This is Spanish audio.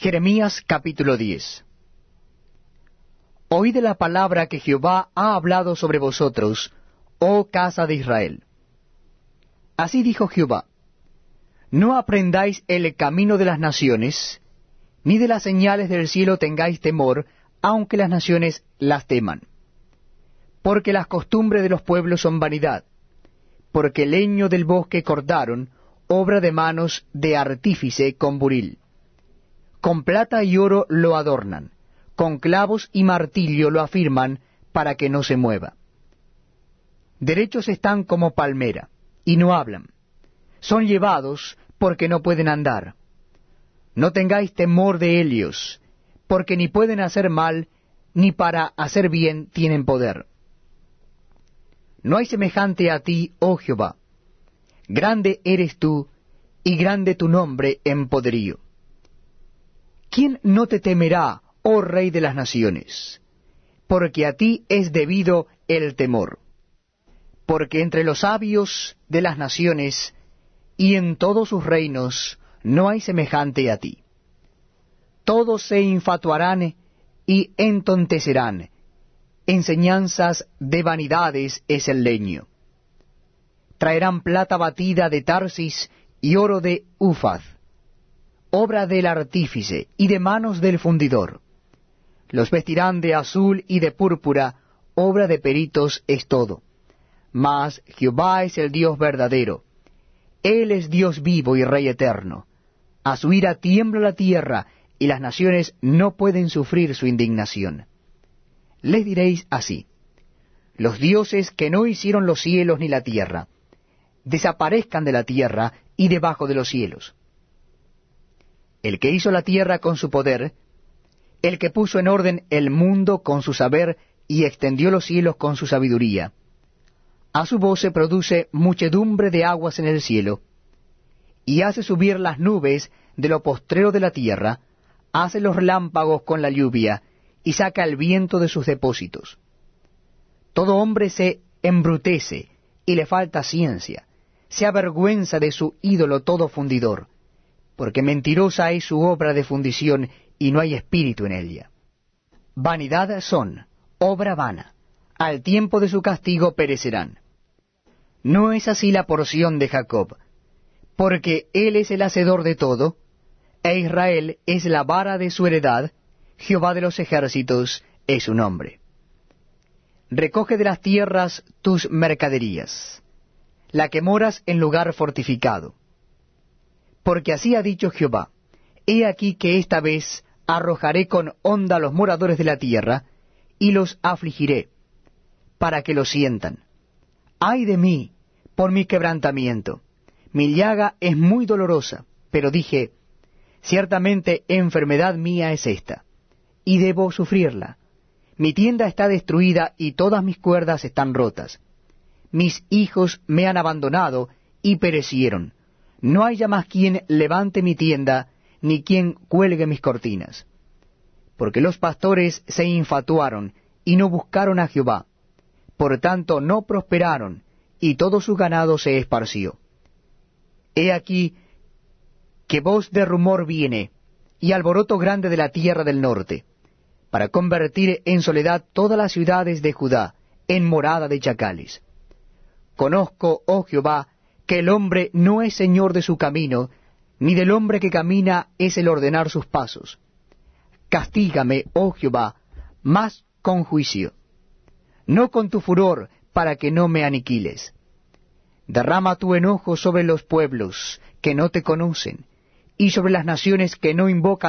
Jeremías capítulo 10 Oíd la palabra que Jehová ha hablado sobre vosotros, oh casa de Israel. Así dijo Jehová, No aprendáis el camino de las naciones, ni de las señales del cielo tengáis temor, aunque las naciones las teman. Porque las costumbres de los pueblos son vanidad, porque el leño del bosque cortaron, obra de manos de artífice con buril. Con plata y oro lo adornan, con clavos y martillo lo afirman para que no se mueva. Derechos están como palmera, y no hablan. Son llevados porque no pueden andar. No tengáis temor de ellos, porque ni pueden hacer mal, ni para hacer bien tienen poder. No hay semejante a ti, oh Jehová. Grande eres tú, y grande tu nombre en poderío. ¿Quién no te temerá, oh Rey de las naciones? Porque a ti es debido el temor. Porque entre los sabios de las naciones y en todos sus reinos no hay semejante a ti. Todos se infatuarán y entontecerán. Enseñanzas de vanidades es el leño. Traerán plata batida de Tarsis y oro de Ufaz obra del artífice y de manos del fundidor. Los vestirán de azul y de púrpura, obra de peritos es todo. Mas Jehová es el Dios verdadero. Él es Dios vivo y Rey eterno. A su ira tiembla la tierra, y las naciones no pueden sufrir su indignación. Les diréis así, los dioses que no hicieron los cielos ni la tierra, desaparezcan de la tierra y debajo de los cielos el que hizo la tierra con su poder, el que puso en orden el mundo con su saber y extendió los cielos con su sabiduría. A su voz se produce muchedumbre de aguas en el cielo, y hace subir las nubes de lo postrero de la tierra, hace los relámpagos con la lluvia, y saca el viento de sus depósitos. Todo hombre se embrutece, y le falta ciencia, se avergüenza de su ídolo todo fundidor porque mentirosa es su obra de fundición y no hay espíritu en ella. Vanidad son, obra vana, al tiempo de su castigo perecerán. No es así la porción de Jacob, porque él es el hacedor de todo, e Israel es la vara de su heredad, Jehová de los ejércitos es su nombre. Recoge de las tierras tus mercaderías, la que moras en lugar fortificado porque así ha dicho Jehová, He aquí que esta vez arrojaré con honda a los moradores de la tierra, y los afligiré, para que lo sientan. Ay de mí, por mi quebrantamiento. Mi llaga es muy dolorosa, pero dije, ciertamente enfermedad mía es esta, y debo sufrirla. Mi tienda está destruida y todas mis cuerdas están rotas. Mis hijos me han abandonado y perecieron no haya más quien levante mi tienda, ni quien cuelgue mis cortinas. Porque los pastores se infatuaron y no buscaron a Jehová. Por tanto no prosperaron, y todo su ganado se esparció. He aquí que voz de rumor viene, y alboroto grande de la tierra del norte, para convertir en soledad todas las ciudades de Judá, en morada de chacales. Conozco, oh Jehová, que el hombre no es señor de su camino, ni del hombre que camina es el ordenar sus pasos. Castígame, oh Jehová, más con juicio, no con tu furor, para que no me aniquiles. Derrama tu enojo sobre los pueblos que no te conocen, y sobre las naciones que no invocan